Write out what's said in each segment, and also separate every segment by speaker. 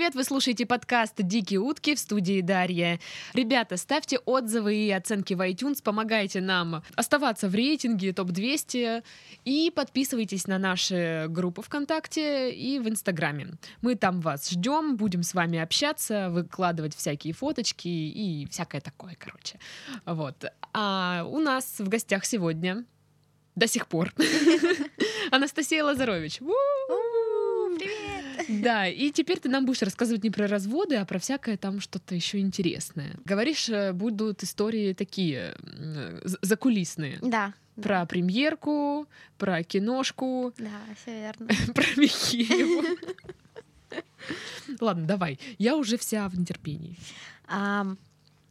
Speaker 1: привет! Вы слушаете подкаст «Дикие утки» в студии Дарья. Ребята, ставьте отзывы и оценки в iTunes, помогайте нам оставаться в рейтинге ТОП-200 и подписывайтесь на наши группы ВКонтакте и в Инстаграме. Мы там вас ждем, будем с вами общаться, выкладывать всякие фоточки и всякое такое, короче. Вот. А у нас в гостях сегодня до сих пор Анастасия Лазарович.
Speaker 2: Привет!
Speaker 1: Да, и теперь ты нам будешь рассказывать не про разводы, а про всякое там что-то еще интересное. Говоришь, э, будут истории такие закулисные.
Speaker 2: Да.
Speaker 1: Про премьерку, про киношку.
Speaker 2: Да, все верно.
Speaker 1: Про Михееву. Ладно, давай. Я уже вся в нетерпении.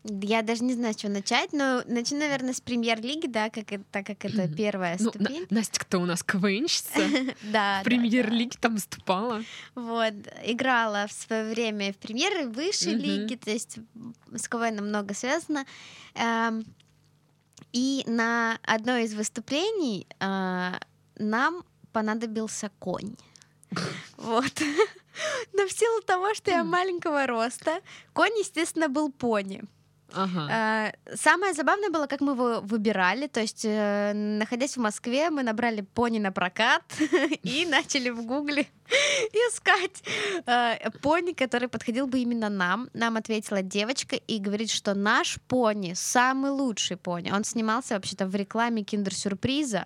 Speaker 2: Я даже не знаю, с чего начать, но начну, наверное, с премьер-лиги, да, как это, так как это первая ну, ступень.
Speaker 1: На, Настя, кто у нас КВНщица?
Speaker 2: Да.
Speaker 1: В премьер-лиге там выступала.
Speaker 2: Вот, играла в свое время в премьеры высшей лиги, то есть с КВН много связано. Эм, и на одно из выступлений а, нам понадобился конь. Вот. Но в силу того, что я маленького роста, конь, естественно, был пони.
Speaker 1: Ага.
Speaker 2: Э, самое забавное было, как мы его выбирали. То есть, э, находясь в Москве, мы набрали пони на прокат и начали в Гугле искать э, пони, который подходил бы именно нам. Нам ответила девочка и говорит, что наш пони самый лучший пони. Он снимался вообще-то в рекламе киндер-сюрприза,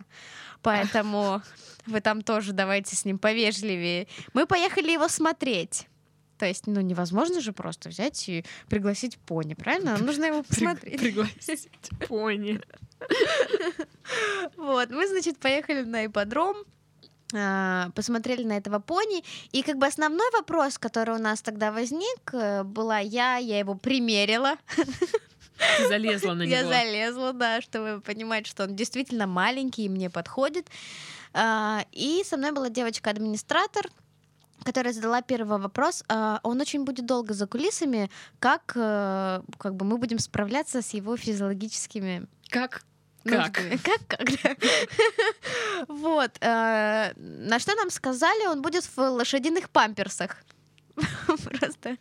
Speaker 2: поэтому вы там тоже давайте с ним повежливее. Мы поехали его смотреть. То есть, ну, невозможно же просто взять и пригласить пони, правильно? Нам нужно его посмотреть.
Speaker 1: Пригласить пони.
Speaker 2: Вот, мы, значит, поехали на ипподром, а, посмотрели на этого пони, и как бы основной вопрос, который у нас тогда возник, э, была я, я его примерила.
Speaker 1: Ты залезла на него.
Speaker 2: Я залезла, да, чтобы понимать, что он действительно маленький и мне подходит. А, и со мной была девочка-администратор, которая задала первый вопрос, а, он очень будет долго за кулисами, как, э, как бы мы будем справляться с его физиологическими
Speaker 1: как
Speaker 2: как? Как, как. Вот. Э, на что нам сказали, он будет в лошадиных памперсах. Просто.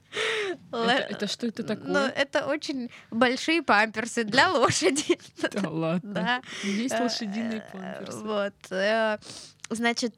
Speaker 1: Это, что это такое? Ну,
Speaker 2: это очень большие памперсы для лошади.
Speaker 1: Да ладно.
Speaker 2: Да.
Speaker 1: Есть лошадиные памперсы.
Speaker 2: Вот. Э, значит,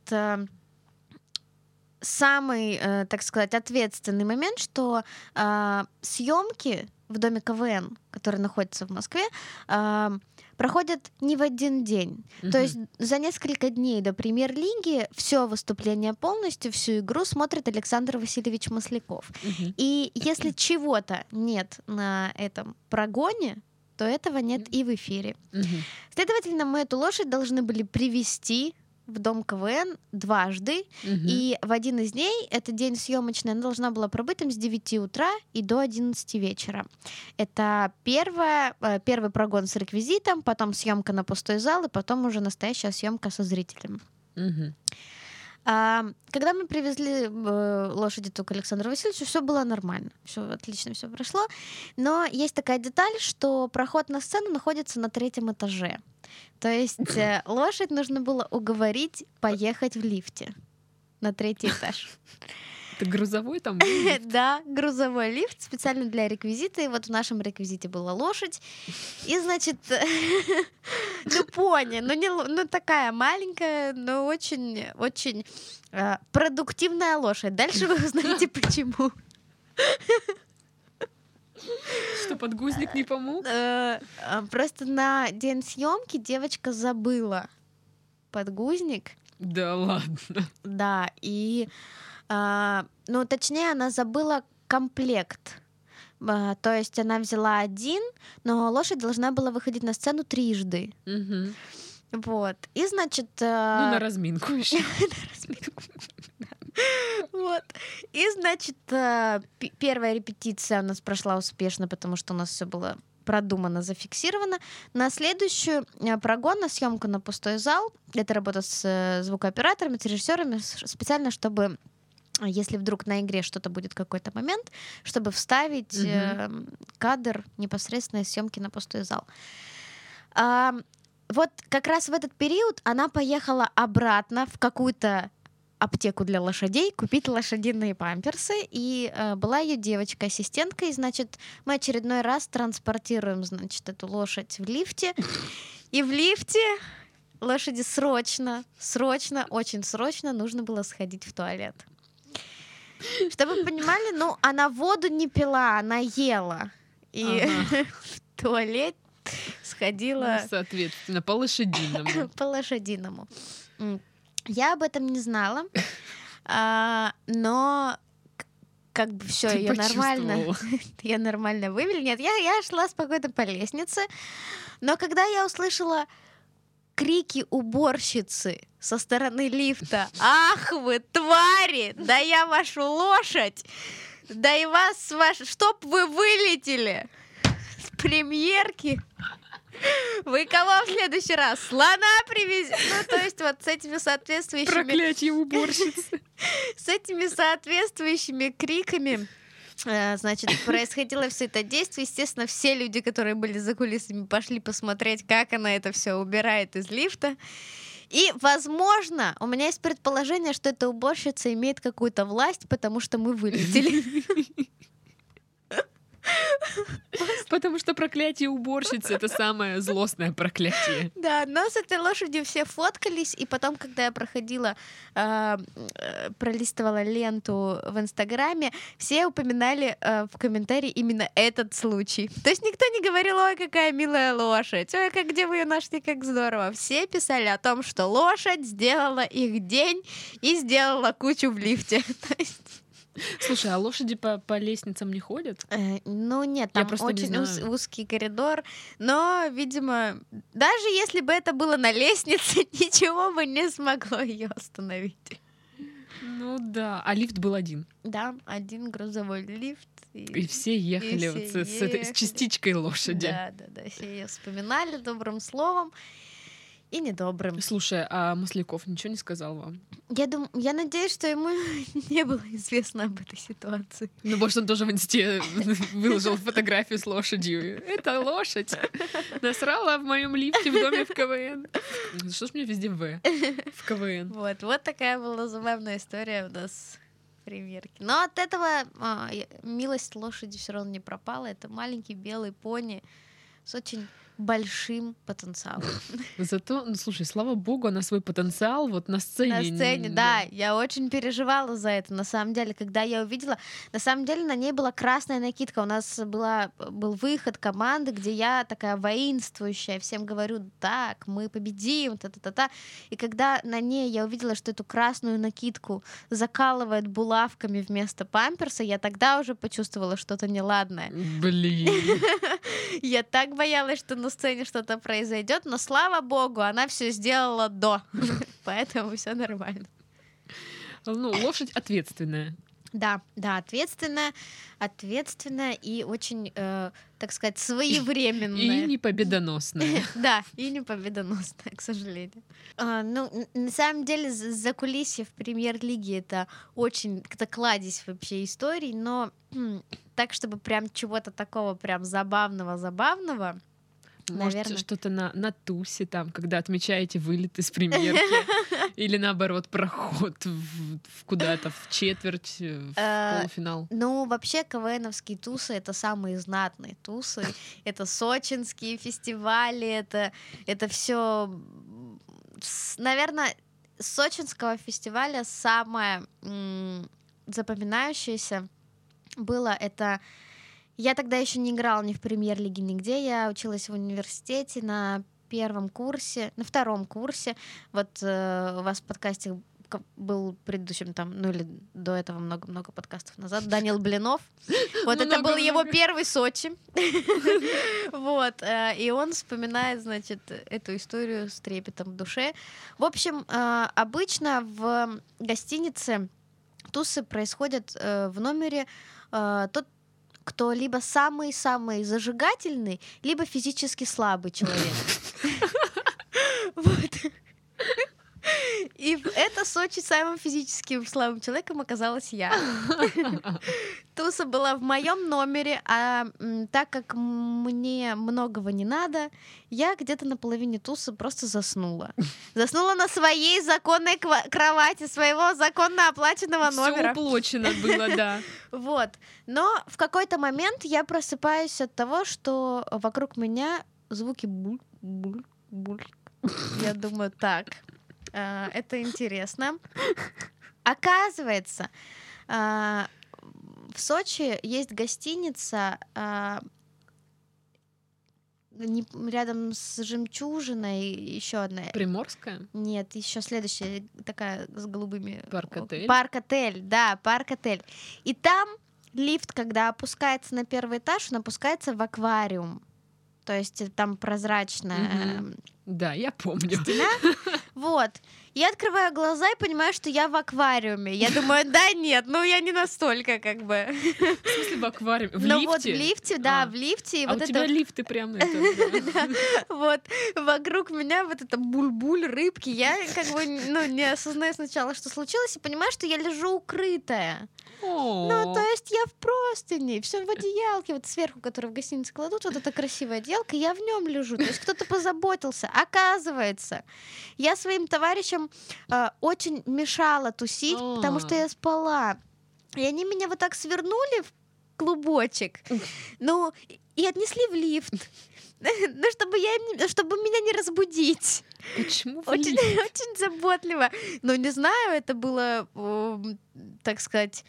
Speaker 2: самый, э, так сказать, ответственный момент, что э, съемки в доме КВН, который находится в Москве, э, проходят не в один день. Uh-huh. То есть за несколько дней до премьер-лиги все выступление полностью, всю игру смотрит Александр Васильевич Масляков. Uh-huh. И если чего-то нет на этом прогоне, то этого нет и в эфире. Uh-huh. Следовательно, мы эту лошадь должны были привести в Дом КВН дважды, угу. и в один из дней, это день съемочный, она должна была пробыть там с 9 утра и до 11 вечера. Это первое, э, первый прогон с реквизитом, потом съемка на пустой зал, и потом уже настоящая съемка со зрителем.
Speaker 1: Угу.
Speaker 2: А, когда мы привезли э, лошади только Александру Васильевичу, все было нормально, все отлично, все прошло. Но есть такая деталь, что проход на сцену находится на третьем этаже. То есть э, лошадь нужно было уговорить поехать в лифте на третий этаж.
Speaker 1: Это грузовой там
Speaker 2: Да, грузовой лифт специально для реквизита. И вот в нашем реквизите была лошадь. И, значит, ну, пони, ну, не, ну, такая маленькая, но очень, очень э, продуктивная лошадь. Дальше вы узнаете, почему.
Speaker 1: Что подгузник не помог?
Speaker 2: Э, а, просто на день съемки девочка забыла подгузник.
Speaker 1: Да ладно.
Speaker 2: Да, и а, ну, точнее, она забыла комплект. А, то есть она взяла один, но лошадь должна была выходить на сцену трижды.
Speaker 1: Угу.
Speaker 2: Вот. И, значит...
Speaker 1: Ну, на разминку еще.
Speaker 2: На разминку. Вот. И, значит, первая репетиция у нас прошла успешно, потому что у нас все было продумано, зафиксировано. На следующую э, прогон, на съемку на пустой зал, это работа с э, звукооператорами, с режиссерами, специально, чтобы если вдруг на игре что-то будет какой-то момент, чтобы вставить угу. э, кадр непосредственно съемки на пустой зал. А, вот как раз в этот период она поехала обратно в какую-то аптеку для лошадей купить лошадиные памперсы. И э, была ее девочка-ассистентка. И, значит, мы очередной раз транспортируем, значит, эту лошадь в лифте. И в лифте лошади срочно, срочно, очень срочно нужно было сходить в туалет. Чтобы вы понимали, ну, она воду не пила, она ела. И
Speaker 1: Ага.
Speaker 2: в туалет сходила
Speaker 1: Ну, Соответственно, по лошадиному.
Speaker 2: по лошадиному. Я об этом не знала, а, но как бы все, ее нормально, ее нормально вывели. Нет, я, я шла спокойно по лестнице, но когда я услышала крики уборщицы со стороны лифта, ах вы твари, да я вашу лошадь, да и вас, ваш, чтоб вы вылетели с премьерки. Вы кого в следующий раз? Слона привезете? Ну, то есть вот с этими соответствующими,
Speaker 1: Проклятие уборщицы.
Speaker 2: с этими соответствующими криками Значит, происходило все это действие. Естественно, все люди, которые были за кулисами, пошли посмотреть, как она это все убирает из лифта. И, возможно, у меня есть предположение, что эта уборщица имеет какую-то власть, потому что мы вылетели.
Speaker 1: Потому что проклятие уборщицы — это самое злостное проклятие.
Speaker 2: Да, но с этой лошадью все фоткались, и потом, когда я проходила, э, э, пролистывала ленту в Инстаграме, все упоминали э, в комментарии именно этот случай. То есть никто не говорил, ой, какая милая лошадь, ой, как где вы ее нашли, как здорово. Все писали о том, что лошадь сделала их день и сделала кучу в лифте. То есть,
Speaker 1: Слушай, а лошади по, по лестницам не ходят?
Speaker 2: э, ну нет, там
Speaker 1: просто не
Speaker 2: очень уз- узкий коридор, но, видимо, даже если бы это было на лестнице, ничего бы не смогло ее остановить.
Speaker 1: Ну да. А лифт был один.
Speaker 2: Да, один грузовой лифт.
Speaker 1: И все ехали
Speaker 2: И
Speaker 1: вот
Speaker 2: все
Speaker 1: с, с этой, с
Speaker 2: ехали.
Speaker 1: частичкой лошади.
Speaker 2: Да, да, да, все ее вспоминали добрым словом и недобрым.
Speaker 1: Слушай, а Масляков ничего не сказал вам?
Speaker 2: Я думаю, я надеюсь, что ему не было известно об этой ситуации.
Speaker 1: Ну, может, он тоже в инсте выложил фотографию с лошадью. Это лошадь. Насрала в моем лифте в доме в КВН. Что ж мне везде В? В КВН.
Speaker 2: Вот, вот такая была забавная история у нас в премьерке. Но от этого а, милость лошади все равно не пропала. Это маленький белый пони с очень большим потенциалом.
Speaker 1: Зато, ну слушай, слава богу, она свой потенциал вот на сцене.
Speaker 2: На
Speaker 1: не-
Speaker 2: сцене, да, я очень переживала за это, на самом деле, когда я увидела, на самом деле на ней была красная накидка, у нас была, был выход команды, где я такая воинствующая, всем говорю, так, мы победим, та-та-та-та, и когда на ней я увидела, что эту красную накидку закалывает булавками вместо памперса, я тогда уже почувствовала что-то неладное.
Speaker 1: Блин.
Speaker 2: Я так боялась, что на сцене что-то произойдет, но слава богу, она все сделала до, поэтому все нормально.
Speaker 1: Ну, лошадь ответственная.
Speaker 2: Да, да, ответственная, ответственная и очень, э, так сказать, своевременная.
Speaker 1: И не победоносная.
Speaker 2: Да, и не победоносная, к сожалению. А, ну, на самом деле, за, кулисье в премьер-лиге это очень, это кладезь вообще историй, но так, чтобы прям чего-то такого прям забавного-забавного,
Speaker 1: Может, что-то на, на тусе там, когда отмечаете вылет из премьерки. Или наоборот, проход в, в куда-то в четверть, э, в
Speaker 2: Э,
Speaker 1: полуфинал.
Speaker 2: Ну, вообще, КВНовские тусы — это самые знатные тусы. Это сочинские фестивали, это, это все... Наверное, с сочинского фестиваля самое запоминающееся было это... Я тогда еще не играла ни в премьер-лиге, нигде. Я училась в университете на первом курсе, на втором курсе. Вот э, у вас в подкасте был предыдущим там, ну или до этого много-много подкастов назад, Данил Блинов. Вот это был его первый Сочи. Вот. э, И он вспоминает, значит, эту историю с трепетом в душе. В общем, э, обычно в гостинице тусы происходят э, в номере тот, кто либо самый-самый зажигательный, либо физически слабый человек. Вот. И в- это на Сочи самым физическим слабым человеком оказалась я. Туса была в моем номере, а так как мне многого не надо, я где-то на половине тусы просто заснула. Заснула на своей законной кровати своего законно оплаченного
Speaker 1: Все
Speaker 2: номера.
Speaker 1: уплочено было, да.
Speaker 2: Вот. Но в какой-то момент я просыпаюсь от того, что вокруг меня звуки буль, буль, буль. Я думаю, так, это интересно. Оказывается, а, в Сочи есть гостиница а, не- рядом с жемчужиной еще одна.
Speaker 1: Приморская?
Speaker 2: Нет, еще следующая такая с голубыми.
Speaker 1: Парк-отель?
Speaker 2: Парк-отель, да, парк-отель. И там лифт, когда опускается на первый этаж, он опускается в аквариум. То есть э, там прозрачная
Speaker 1: Мгм. Да, я помню.
Speaker 2: стена. Вот. Я открываю глаза и понимаю, что я в аквариуме. Я думаю, да нет, ну я не настолько как бы.
Speaker 1: В смысле в аквариуме? В
Speaker 2: Ну
Speaker 1: лифте?
Speaker 2: вот в лифте, да,
Speaker 1: А.
Speaker 2: в лифте. И
Speaker 1: А
Speaker 2: вот
Speaker 1: у
Speaker 2: это
Speaker 1: тебя лифты прям это...
Speaker 2: Вот, вокруг меня вот это буль-буль, рыбки. Я как бы ну, не осознаю сначала, что случилось, и понимаю, что я лежу укрытая. Ну, то есть я в простыне, все в одеялке, вот сверху, который в гостинице кладут, вот эта красивая одеялка, я в нем лежу. То есть кто-то позаботился. Оказывается, я своим товарищам э, очень мешала тусить, потому что
Speaker 1: А.
Speaker 2: я спала. И они меня вот так свернули в клубочек, ну, и отнесли в лифт. Ну, чтобы, я, не- чтобы меня не разбудить.
Speaker 1: Почему
Speaker 2: Очень, очень заботливо. Но не знаю, это было, так сказать,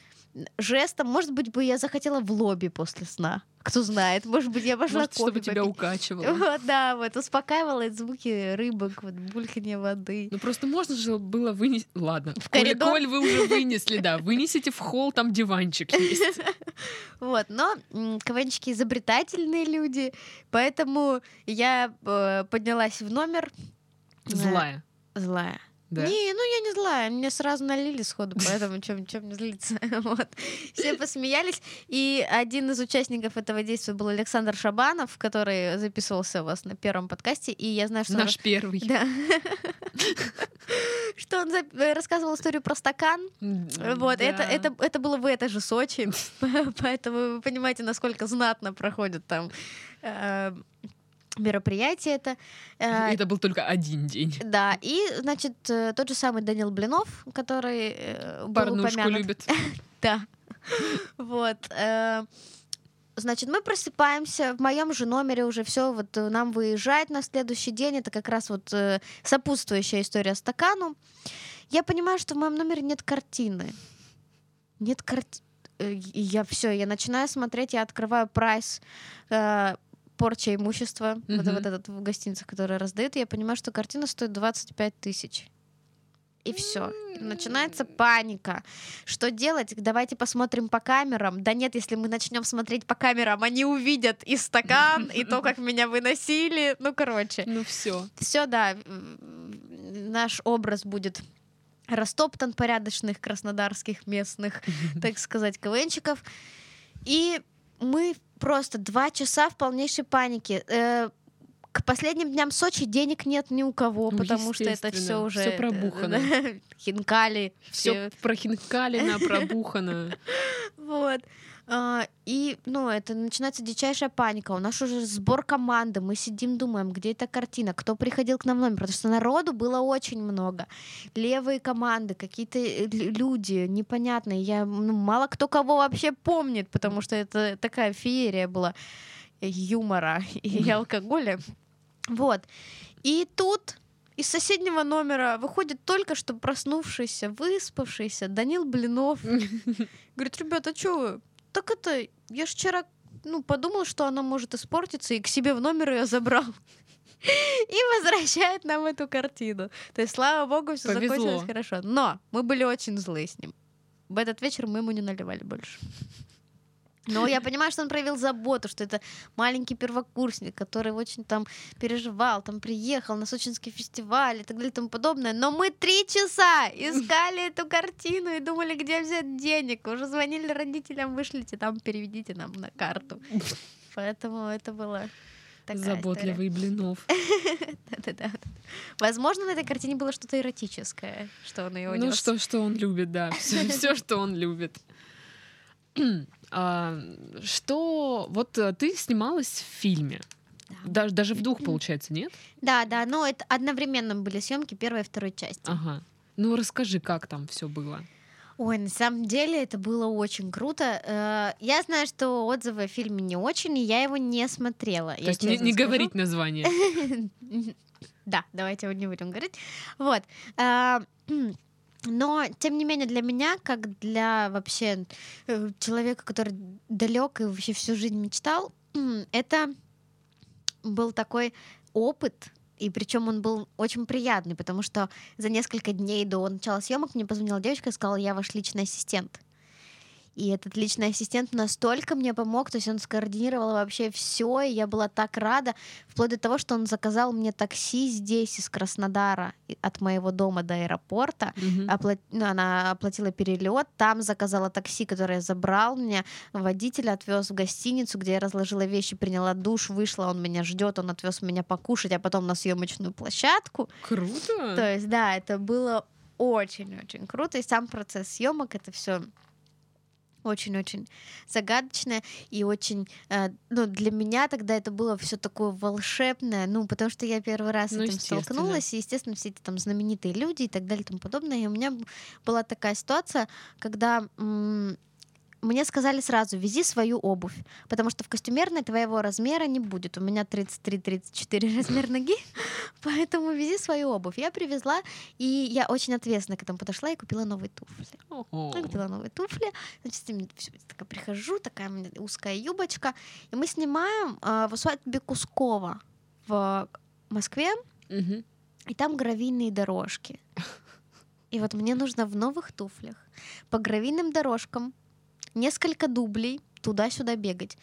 Speaker 2: жестом. Может быть, бы я захотела в лобби после сна. Кто знает, может быть, я пошла
Speaker 1: Может, чтобы
Speaker 2: кофе
Speaker 1: тебя
Speaker 2: попить.
Speaker 1: укачивало.
Speaker 2: Вот, да, вот, успокаивала звуки рыбок, вот, бульканье воды.
Speaker 1: Ну просто можно же было вынести... Ладно,
Speaker 2: В
Speaker 1: коль,
Speaker 2: коридор?
Speaker 1: коль вы уже вынесли, да, вынесите в холл, там диванчик есть.
Speaker 2: Вот, но м, КВНчики изобретательные люди, поэтому я э, поднялась в номер.
Speaker 1: Злая.
Speaker 2: Злая.
Speaker 1: Да.
Speaker 2: Не, ну я не злая, мне сразу налили сходу, поэтому чем, чем не злиться. Вот. Все посмеялись. И один из участников этого действия был Александр Шабанов, который записывался у вас на первом подкасте. И я знаю, что он
Speaker 1: Наш первый.
Speaker 2: Да. Что он э, рассказывал историю про стакан. Вот, это, это, это было в это же Сочи. Поэтому вы понимаете, насколько знатно проходит там э, мероприятие это. Э,
Speaker 1: Это был только один день.
Speaker 2: Да, и, значит, э, тот же самый Данил Блинов, который э, был
Speaker 1: Порнушку
Speaker 2: упомянут.
Speaker 1: любит.
Speaker 2: Да. Вот. э, Значит, мы просыпаемся в моем же номере уже все, вот э, нам выезжать на следующий день. Это как раз вот э, сопутствующая история стакану. Я понимаю, что в моем номере нет картины. Нет картины. Я все, я начинаю смотреть, я открываю прайс э, порча имущества, вот,
Speaker 1: Мгм.
Speaker 2: вот этот в гостиницах, который раздают, я понимаю, что картина стоит 25 тысяч. И все. Начинается паника. Что делать? Давайте посмотрим по камерам. Да нет, если мы начнем смотреть по камерам, они увидят и стакан, и то, как меня выносили. Ну, короче.
Speaker 1: Ну все.
Speaker 2: Все, да, м, наш образ будет растоптан порядочных краснодарских местных, так сказать, КВНчиков. И мы просто два часа в полнейшей панике. Э, К последним дням Сочи денег нет ни у кого,
Speaker 1: Ну,
Speaker 2: потому что это все уже
Speaker 1: всё
Speaker 2: э,
Speaker 1: пробухано.
Speaker 2: хинкали,
Speaker 1: Все
Speaker 2: все
Speaker 1: прохинкалено, пробухано.
Speaker 2: вот. А, И, ну, это начинается дичайшая паника. У нас уже сбор команды. Мы сидим, думаем, где эта картина, кто приходил к нам в номер, потому что народу было очень много. Левые команды, какие-то э, лю- люди непонятные. Я, ну, мало кто кого вообще помнит, потому что это такая феерия была э, юмора и алкоголя. Вот. И тут из соседнего номера выходит только что проснувшийся, выспавшийся Данил Блинов. Говорит, ребята, а что вы? Так это, я ж вчера ну, подумал, что она может испортиться, и к себе в номер ее забрал. И возвращает нам эту картину. То есть, слава богу, все
Speaker 1: Повезло.
Speaker 2: закончилось хорошо. Но мы были очень злы с ним. В этот вечер мы ему не наливали больше. Но я понимаю, что он проявил заботу, что это маленький первокурсник, который очень там переживал, там приехал на сочинский фестиваль и так далее и тому подобное. Но мы три часа искали эту картину и думали, где взять денег. Уже звонили родителям, вышлите там, переведите нам на карту. Поэтому это было... Такая
Speaker 1: Заботливый блинов.
Speaker 2: Да-да-да. Возможно, на этой картине было что-то эротическое, что он ее
Speaker 1: Ну, что, что он любит, да. Все, что он любит. А, Что... Вот э, ты снималась в фильме. Даже, даже в двух, получается, нет?
Speaker 2: Да, да, но это одновременно были съемки первой и второй части.
Speaker 1: Ага. Ну, расскажи, как там все было.
Speaker 2: Ой, на самом деле это было очень круто. Э, Я знаю, что отзывы о фильме не очень, и я его не смотрела.
Speaker 1: То есть не, не говорить название.
Speaker 2: Да, давайте не будем говорить. Вот. Но, тем не менее, для меня, как для вообще э, человека, который далек и вообще всю жизнь мечтал, это был такой опыт, и причем он был очень приятный, потому что за несколько дней до начала съемок мне позвонила девочка и сказала, я ваш личный ассистент. И этот личный ассистент настолько мне помог, то есть он скоординировал вообще все, и я была так рада, вплоть до того, что он заказал мне такси здесь, из Краснодара, от моего дома до аэропорта.
Speaker 1: Мгм.
Speaker 2: Опла- ну, она оплатила перелет, там заказала такси, которое забрал меня, водитель отвез в гостиницу, где я разложила вещи, приняла душ, вышла, он меня ждет, он отвез меня покушать, а потом на съемочную площадку.
Speaker 1: Круто.
Speaker 2: То есть, да, это было очень-очень круто, и сам процесс съемок это все очень-очень загадочное и очень, э, ну, для меня тогда это было все такое волшебное, ну, потому что я первый раз с
Speaker 1: Ну,
Speaker 2: этим
Speaker 1: естественно.
Speaker 2: столкнулась, и, естественно, все эти там знаменитые люди и так далее и тому подобное, и у меня была такая ситуация, когда м, мне сказали сразу, вези свою обувь, потому что в костюмерной твоего размера не будет. У меня 33-34 размер ноги, поэтому вези свою обувь. Я привезла, и я очень ответственно к этому подошла и купила новые туфли. Я купила новые туфли, значит, с ними такая прихожу, такая у меня узкая юбочка, и мы снимаем э, в усадьбе Кускова в Москве, и там гравийные дорожки. И вот мне нужно в новых туфлях по гравийным дорожкам несколько дублей туда-сюда бегать.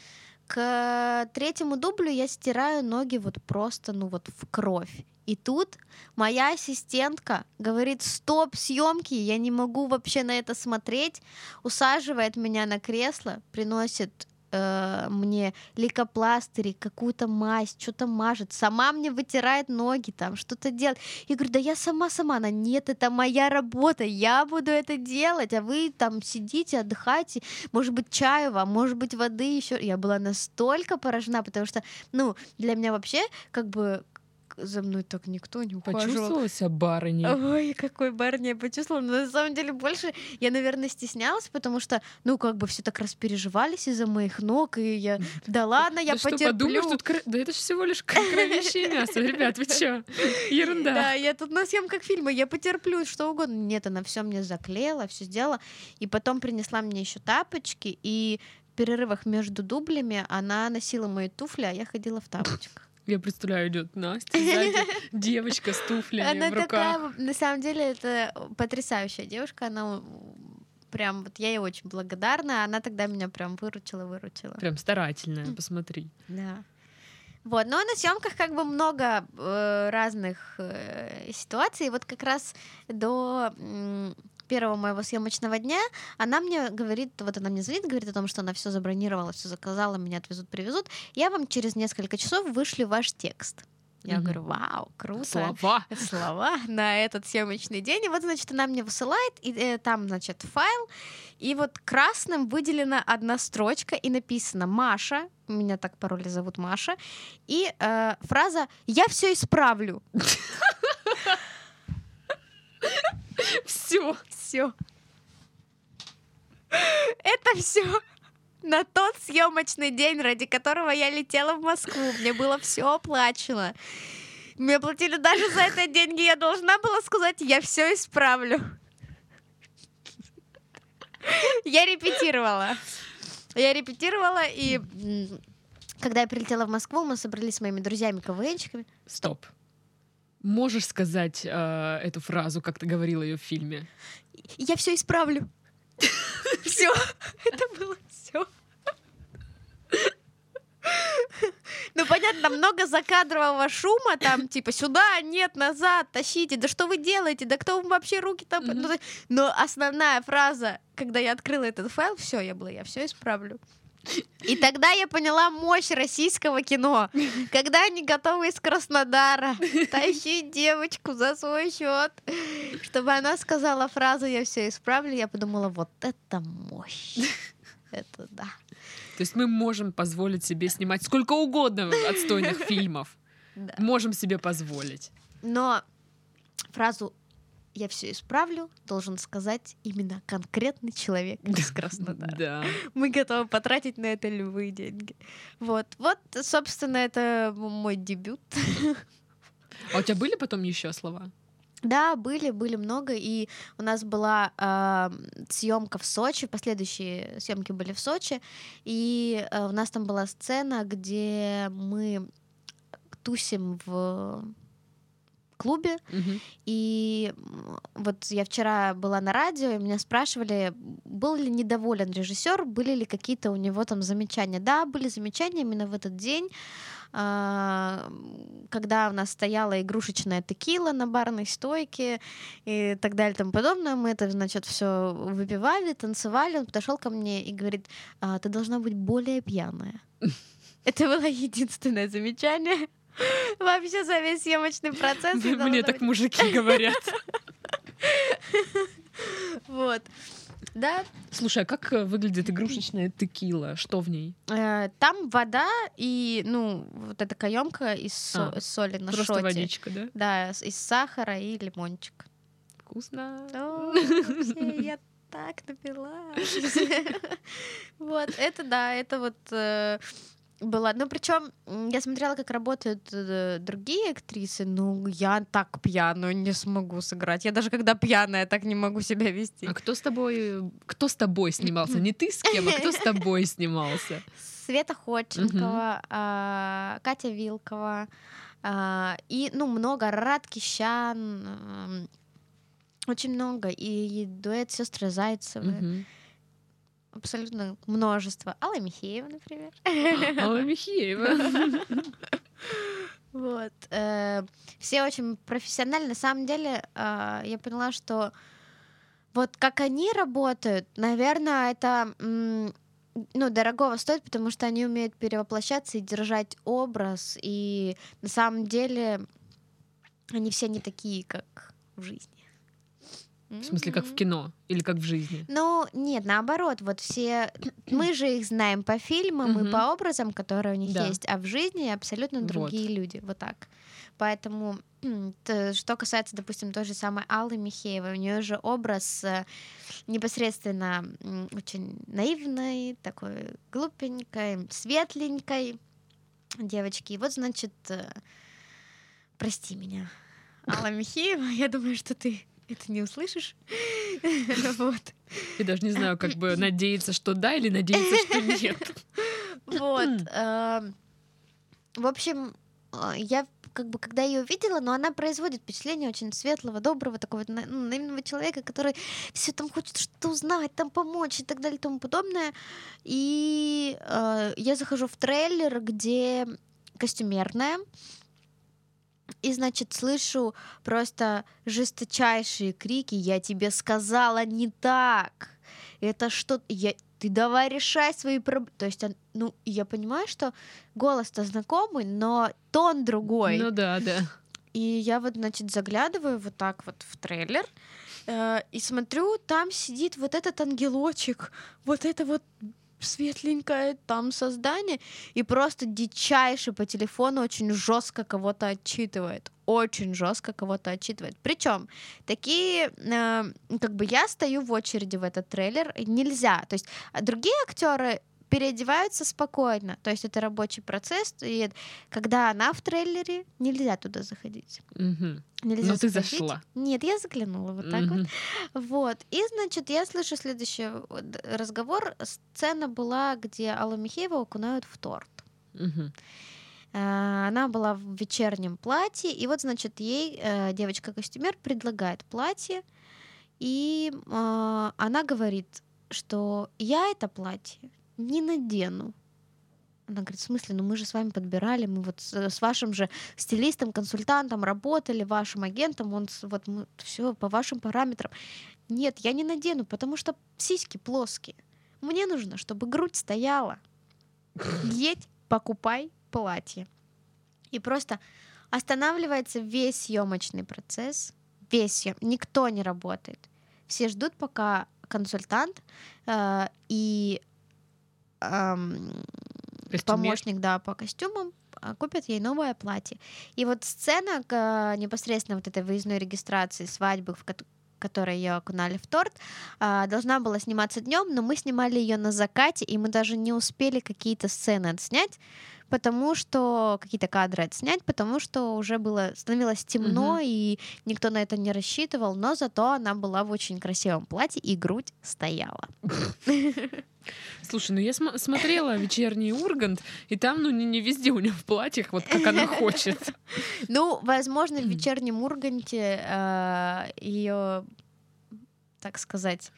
Speaker 2: К третьему дублю я стираю ноги вот просто, ну вот в кровь. И тут моя ассистентка говорит, стоп, съемки, я не могу вообще на это смотреть, усаживает меня на кресло, приносит э, мне лейкопластыри, какую-то мазь, что-то мажет, сама мне вытирает ноги, там что-то делает. Я говорю, да я сама-сама. Она, нет, это моя работа, я буду это делать, а вы там сидите, отдыхайте, может быть, чаю вам, может быть, воды еще. Я была настолько поражена, потому что, ну, для меня вообще, как бы, за мной так никто не ухаживал.
Speaker 1: Почувствовала себя барыней?
Speaker 2: Ой, какой барни я почувствовала. Но на самом деле больше я, наверное, стеснялась, потому что, ну, как бы все так распереживались из-за моих ног, и я, да ладно, я
Speaker 1: Да что,
Speaker 2: потерплю.
Speaker 1: подумаешь, тут кр- Да это же всего лишь кр- кровище и мясо. Ребят, вы чё? Ерунда.
Speaker 2: Да, я тут на съемках фильма, я потерплю что угодно. Нет, она все мне заклеила, все сделала. И потом принесла мне еще тапочки, и в перерывах между дублями она носила мои туфли, а я ходила в тапочках.
Speaker 1: Я представляю, идет Настя сзади, девочка с туфлями
Speaker 2: Она
Speaker 1: в руках.
Speaker 2: такая, на самом деле, это потрясающая девушка, она прям, вот я ей очень благодарна, она тогда меня прям выручила, выручила.
Speaker 1: Прям старательная, посмотри.
Speaker 2: Да. Вот, но на съемках как бы много э, разных э, ситуаций. Вот как раз до первого моего съемочного дня она мне говорит, вот она мне звонит, говорит о том, что она все забронировала, все заказала, меня отвезут, привезут. Я вам через несколько часов вышлю ваш текст. Я
Speaker 1: Мгм.
Speaker 2: говорю, вау, круто.
Speaker 1: Слова.
Speaker 2: слова на этот съемочный день. И вот, значит, она мне высылает, и э, там, значит, файл, и вот красным выделена одна строчка, и написано «Маша», меня так пароли зовут Маша, и э, фраза «Я все исправлю».
Speaker 1: Все.
Speaker 2: Все. Это все на тот съемочный день, ради которого я летела в Москву. Мне было все оплачено. Мне платили даже за это деньги. Я должна была сказать, я все исправлю. Я репетировала. Я репетировала, и когда я прилетела в Москву, мы собрались с моими друзьями КВНчиками.
Speaker 1: Стоп. Можешь сказать э, эту фразу, как ты говорила ее в фильме?
Speaker 2: Я все исправлю. Все. Это было все. Ну, понятно, много закадрового шума, там, типа, сюда, нет, назад, тащите, да что вы делаете, да кто вам вообще руки там... Но основная фраза, когда я открыла этот файл, все, я была, я все исправлю. И тогда я поняла мощь российского кино. Когда они готовы из Краснодара тащить девочку за свой счет, чтобы она сказала фразу «я все исправлю», я подумала, вот это мощь. Это да.
Speaker 1: То есть мы можем позволить себе снимать сколько угодно отстойных фильмов.
Speaker 2: Да.
Speaker 1: Можем себе позволить.
Speaker 2: Но фразу «я все исправлю» должен сказать именно конкретный человек из Краснодара.
Speaker 1: Да.
Speaker 2: Мы готовы потратить на это любые деньги. Вот, вот, собственно, это мой дебют.
Speaker 1: А у тебя были потом еще слова?
Speaker 2: Да, были, были много, и у нас была э, съемка в Сочи, последующие съемки были в Сочи, и э, у нас там была сцена, где мы тусим в клубе,
Speaker 1: Мгм.
Speaker 2: и вот я вчера была на радио, и меня спрашивали, был ли недоволен режиссер, были ли какие-то у него там замечания. Да, были замечания именно в этот день, а, когда у нас стояла игрушечная текила на барной стойке и так далее и тому подобное. Мы это, значит, все выпивали, танцевали. Он подошел ко мне и говорит, «А, ты должна быть более пьяная. Это было единственное замечание. Вообще за весь съемочный процесс.
Speaker 1: Мне так мужики говорят.
Speaker 2: Вот. Да,
Speaker 1: Слушай, а как э, выглядит игрушечная текила? Что в ней?
Speaker 2: э, там вода и, ну, вот эта каемка из со-
Speaker 1: А,
Speaker 2: соли на
Speaker 1: Просто
Speaker 2: шоте.
Speaker 1: водичка, да?
Speaker 2: Да, из сахара и лимончик.
Speaker 1: Вкусно.
Speaker 2: О, я так напилась. Вот, это да, это вот было. Ну, причем я смотрела, как работают э, другие актрисы. Ну, я так пьяную не смогу сыграть. Я даже когда пьяная так не могу себя вести.
Speaker 1: А кто с тобой, кто с тобой снимался? Не ты с кем, а кто с тобой снимался?
Speaker 2: Света Ходченкова, а, Катя Вилкова а, и, ну, много, Рад Кищан, м, очень много, и дуэт сестры Зайцевы. Абсолютно множество. Алла Михеева, например.
Speaker 1: Алла Михеева.
Speaker 2: Вот. э, Все очень профессионально. На самом деле, а, я поняла, что вот как они работают, наверное, это ну, дорогого стоит, потому что они умеют перевоплощаться и держать образ. И на самом деле они все не такие, как в жизни.
Speaker 1: В смысле, как в кино или как в жизни?
Speaker 2: Ну, нет, наоборот, вот все... Мы же их знаем по фильмам и по образам, которые у них
Speaker 1: Да.
Speaker 2: есть, а в жизни абсолютно
Speaker 1: Вот.
Speaker 2: другие люди, вот так. Поэтому, что касается, допустим, той же самой Аллы Михеевой, у нее же образ э, непосредственно очень наивной, такой глупенькой, светленькой девочки. И вот, значит, э, прости меня, Алла Михеева, я думаю, что ты это не услышишь. Вот.
Speaker 1: Я даже не знаю, как бы надеяться, что да, или надеяться, что нет.
Speaker 2: Вот. эм, В общем, э, я как бы когда ее увидела, но она производит впечатление очень светлого, доброго, такого ну, наивного человека, который все там хочет что-то узнать, там помочь и так далее и тому подобное. И э, я захожу в трейлер, где костюмерная, и, значит, слышу просто жесточайшие крики «Я тебе сказала не так!» Это что? Я... Ты давай решай свои проблемы. То есть, ну, я понимаю, что голос-то знакомый, но тон другой.
Speaker 1: Ну да, да.
Speaker 2: И я вот, значит, заглядываю вот так вот в трейлер э, и смотрю, там сидит вот этот ангелочек, вот это вот светленькое там создание, и просто дичайше по телефону очень жестко кого-то отчитывает. Очень жестко кого-то отчитывает. Причем такие, э, как бы я стою в очереди в этот трейлер, нельзя. То есть а другие актеры переодеваются спокойно. То есть это рабочий процесс. И когда она в трейлере, нельзя туда заходить.
Speaker 1: Мгм.
Speaker 2: Нельзя
Speaker 1: Ну, ты
Speaker 2: заходить.
Speaker 1: зашла.
Speaker 2: Нет, я заглянула вот так вот.
Speaker 1: Мгм.
Speaker 2: Вот. И, значит, я слышу следующий вот разговор. Сцена была, где Аллу Михеева окунают в торт. А, Она была в вечернем платье, и вот, значит, ей э, девочка-костюмер предлагает платье, и а, она говорит, что я это платье не надену. Она говорит, в смысле, ну мы же с вами подбирали, мы вот с, с вашим же стилистом, консультантом работали, вашим агентом, он вот все по вашим параметрам. Нет, я не надену, потому что сиськи плоские. Мне нужно, чтобы грудь стояла. Едь, покупай платье. И просто останавливается весь съемочный процесс, весь съем... никто не работает. Все ждут, пока консультант э, и помощник, да, по костюмам а, купят ей новое платье. И вот сцена к, непосредственно вот этой выездной регистрации свадьбы, в которой ее окунали в торт, а, должна была сниматься днем, но мы снимали ее на закате, и мы даже не успели какие-то сцены отснять, потому что какие-то кадры отснять, потому что уже было становилось темно, угу. и никто на это не рассчитывал, но зато она была в очень красивом платье, и грудь стояла.
Speaker 1: Слушай, ну я см- смотрела вечерний Ургант, и там, ну, не, не везде у нее в платьях, вот как она хочет.
Speaker 2: Ну, возможно, в вечернем Урганте э, ее, так сказать,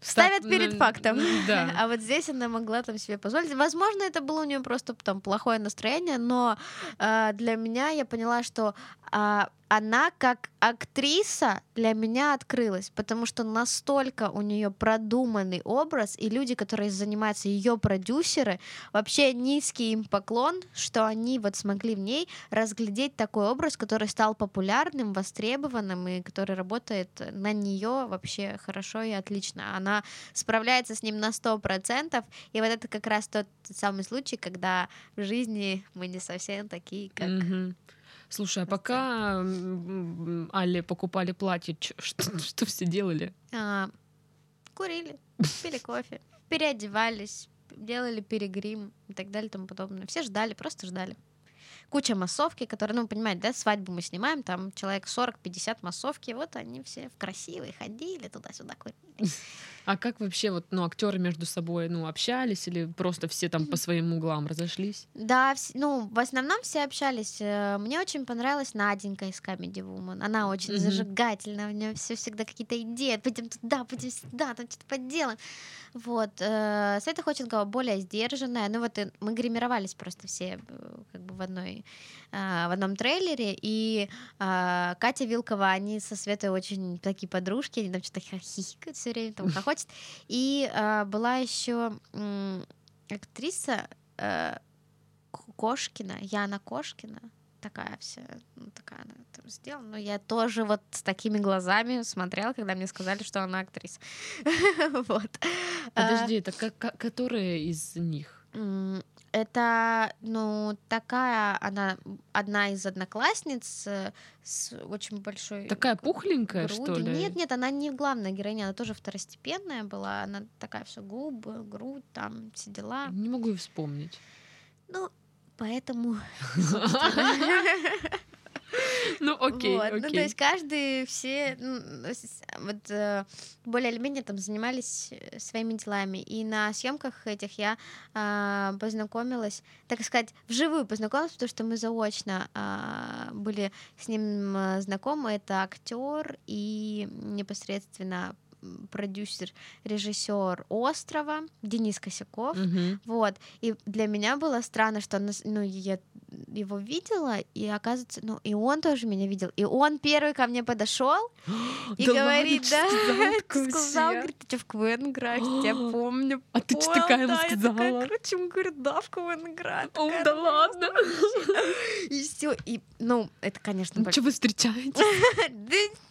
Speaker 2: ставят перед фактом. Да. А вот здесь она могла там себе позволить. Возможно, это было у нее просто там плохое настроение, но э, для меня я поняла, что э, она как актриса для меня открылась, потому что настолько у нее продуманный образ, и люди, которые занимаются ее продюсеры, вообще низкий им поклон, что они вот смогли в ней разглядеть такой образ, который стал популярным, востребованным, и который работает на нее вообще хорошо и отлично. Она справляется с ним на сто процентов, и вот это как раз тот самый случай, когда в жизни мы не совсем такие, как... Mm-hmm
Speaker 1: Слушай, а пока Алле покупали платье, что, что все делали? А,
Speaker 2: курили, пили кофе, переодевались, делали перегрим и так далее и тому подобное. Все ждали, просто ждали куча массовки, которые, ну, понимаете, да, свадьбу мы снимаем, там человек 40-50 массовки, вот они все в красивые ходили туда-сюда курили.
Speaker 1: А как вообще вот, ну, актеры между собой, ну, общались или просто все там по своим углам разошлись?
Speaker 2: Да, ну, в основном все общались. Э, мне очень понравилась Наденька из Comedy Woman. Она очень mm-hmm. зажигательная, у нее все всегда какие-то идеи. Пойдем туда, пойдем сюда, там что-то поделаем. Вот. Э, Света Ходченкова более сдержанная. Ну, вот мы гримировались просто все э, как бы в одной в одном трейлере, и Катя Вилкова, они со Светой очень такие подружки, они там что-то хихикают все время, там хохочет. И э, была еще актриса э, Кошкина, Яна Кошкина, такая вся, ну, такая она там сделала. Но я тоже вот с такими глазами смотрела, когда мне сказали, что она актриса. вот.
Speaker 1: Подожди, это как, которая из них?
Speaker 2: Это, ну, такая, она одна из одноклассниц э, с очень большой...
Speaker 1: Такая пухленькая, грудью. что ли?
Speaker 2: Нет, нет, она не главная героиня, она тоже второстепенная была. Она такая все губы, грудь, там, все дела.
Speaker 1: Не могу и вспомнить.
Speaker 2: Ну, поэтому...
Speaker 1: Ну, окей, вот. окей.
Speaker 2: Ну, то есть каждый, все, ну, вот э, более или менее там занимались э, своими делами. И на съемках этих я э, познакомилась, так сказать, вживую познакомилась, потому что мы заочно э, были с ним э, знакомы. Это актер и непосредственно продюсер, режиссер Острова Денис Косяков. Mm-hmm. Вот. И для меня было странно, что ну, я его видела, и оказывается, ну, и он тоже меня видел. И он первый ко мне подошел и да говорит, да, сказал, говорит, ты что, в КВН играешь? Я помню.
Speaker 1: А ты что такая ему сказала?
Speaker 2: Короче, он говорит, да, в КВН играю.
Speaker 1: О, да ладно.
Speaker 2: И все, и, ну, это, конечно...
Speaker 1: Ну, что вы встречаетесь?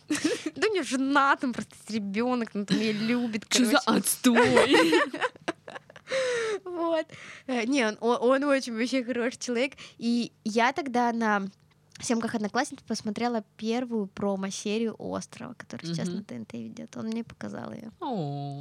Speaker 2: Да у него жена, там просто ребенок, он меня любит.
Speaker 1: Что за отстой?
Speaker 2: Вот. Э, не, он, он очень вообще хороший человек. И я тогда на съемках одноклассниц посмотрела первую промо-серию Острова, которая сейчас на ТНТ ведет. Он мне показал ее.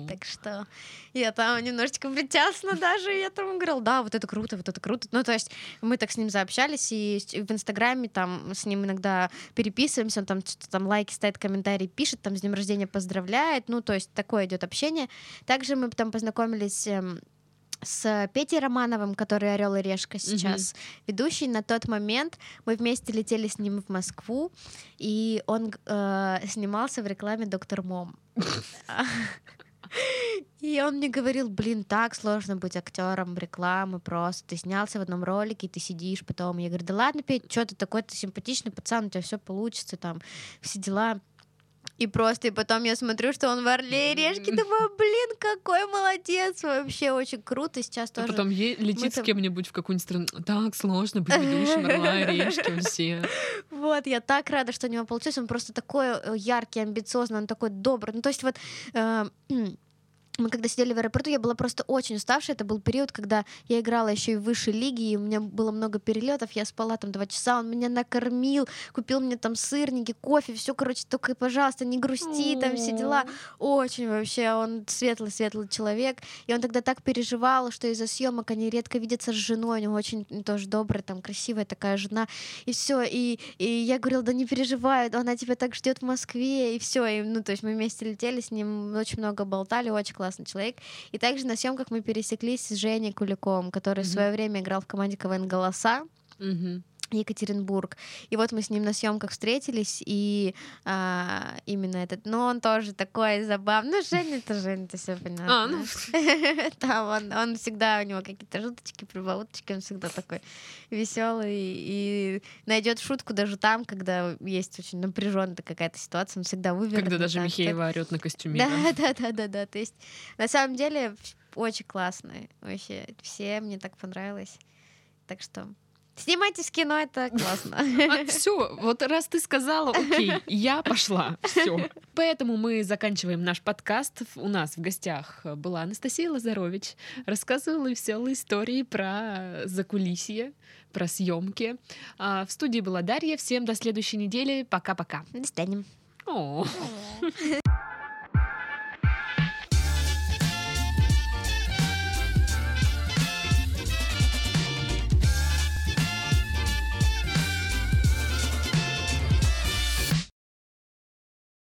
Speaker 2: Так что я там немножечко причастна даже. Я там говорила, да, вот это круто, вот это круто. Ну, то есть мы так с ним заобщались, и в Инстаграме там с ним иногда переписываемся, он там что-то там лайки ставит, комментарии пишет, там с днем рождения поздравляет. Ну, то есть такое идет общение. Также мы там познакомились эм, с Петей Романовым, который Орел и Решка сейчас mm-hmm. ведущий. На тот момент мы вместе летели с ним в Москву, и он э, снимался в рекламе Доктор Мом. И он мне говорил, блин, так сложно быть актером рекламы просто. Ты снялся в одном ролике, ты сидишь потом. Я говорю, да ладно, Петь, что ты такой, ты симпатичный пацан, у тебя все получится, там, все дела. И просто, и потом я смотрю, что он в Орле и Решке, думаю, блин, какой молодец, вообще очень круто. Сейчас
Speaker 1: А
Speaker 2: тоже...
Speaker 1: потом е- летит с кем-нибудь в какую-нибудь страну. Так сложно быть ведущим Орла и Решки все.
Speaker 2: Вот, я так рада, что у него получилось. Он просто такой э, яркий, амбициозный, он такой добрый. Ну, то есть вот э, мы когда сидели в аэропорту, я была просто очень уставшая. Это был период, когда я играла еще и в высшей лиге, и у меня было много перелетов. Я спала там два часа, он меня накормил, купил мне там сырники, кофе, все, короче, только, пожалуйста, не грусти, там все дела. Очень вообще, он светлый-светлый человек. И он тогда так переживал, что из-за съемок они редко видятся с женой. У него очень тоже добрая, там, красивая такая жена. И все. И, и я говорила, да не переживай, она тебя так ждет в Москве. И все. И, ну, то есть мы вместе летели с ним, очень много болтали, очень классный человек. И также на съемках мы пересеклись с Женей Куликовым, который в
Speaker 1: Мгм.
Speaker 2: свое время играл в команде КВН «Голоса».
Speaker 1: Мгм.
Speaker 2: Екатеринбург. И вот мы с ним на съемках встретились, и а, именно этот, но он тоже такой забавный. Ну, Женя, это Женя, это все понятно.
Speaker 1: А, ну,
Speaker 2: Там он, он всегда, у него какие-то шуточки, прибауточки, он всегда такой веселый и найдет шутку даже там, когда есть очень напряженная какая-то ситуация, он всегда вывернет.
Speaker 1: когда даже Михеева орет на костюме.
Speaker 2: Да, да, да, да, да. То есть на самом деле очень классный. Вообще, все мне так понравилось. Так что снимайтесь кино, это классно.
Speaker 1: все, вот раз ты сказала, окей, я пошла, все. Поэтому мы заканчиваем наш подкаст. У нас в гостях была Анастасия Лазарович, рассказывала веселые истории про закулисье, про съемки. А В студии была Дарья. Всем до следующей недели. Пока-пока.
Speaker 2: До свидания.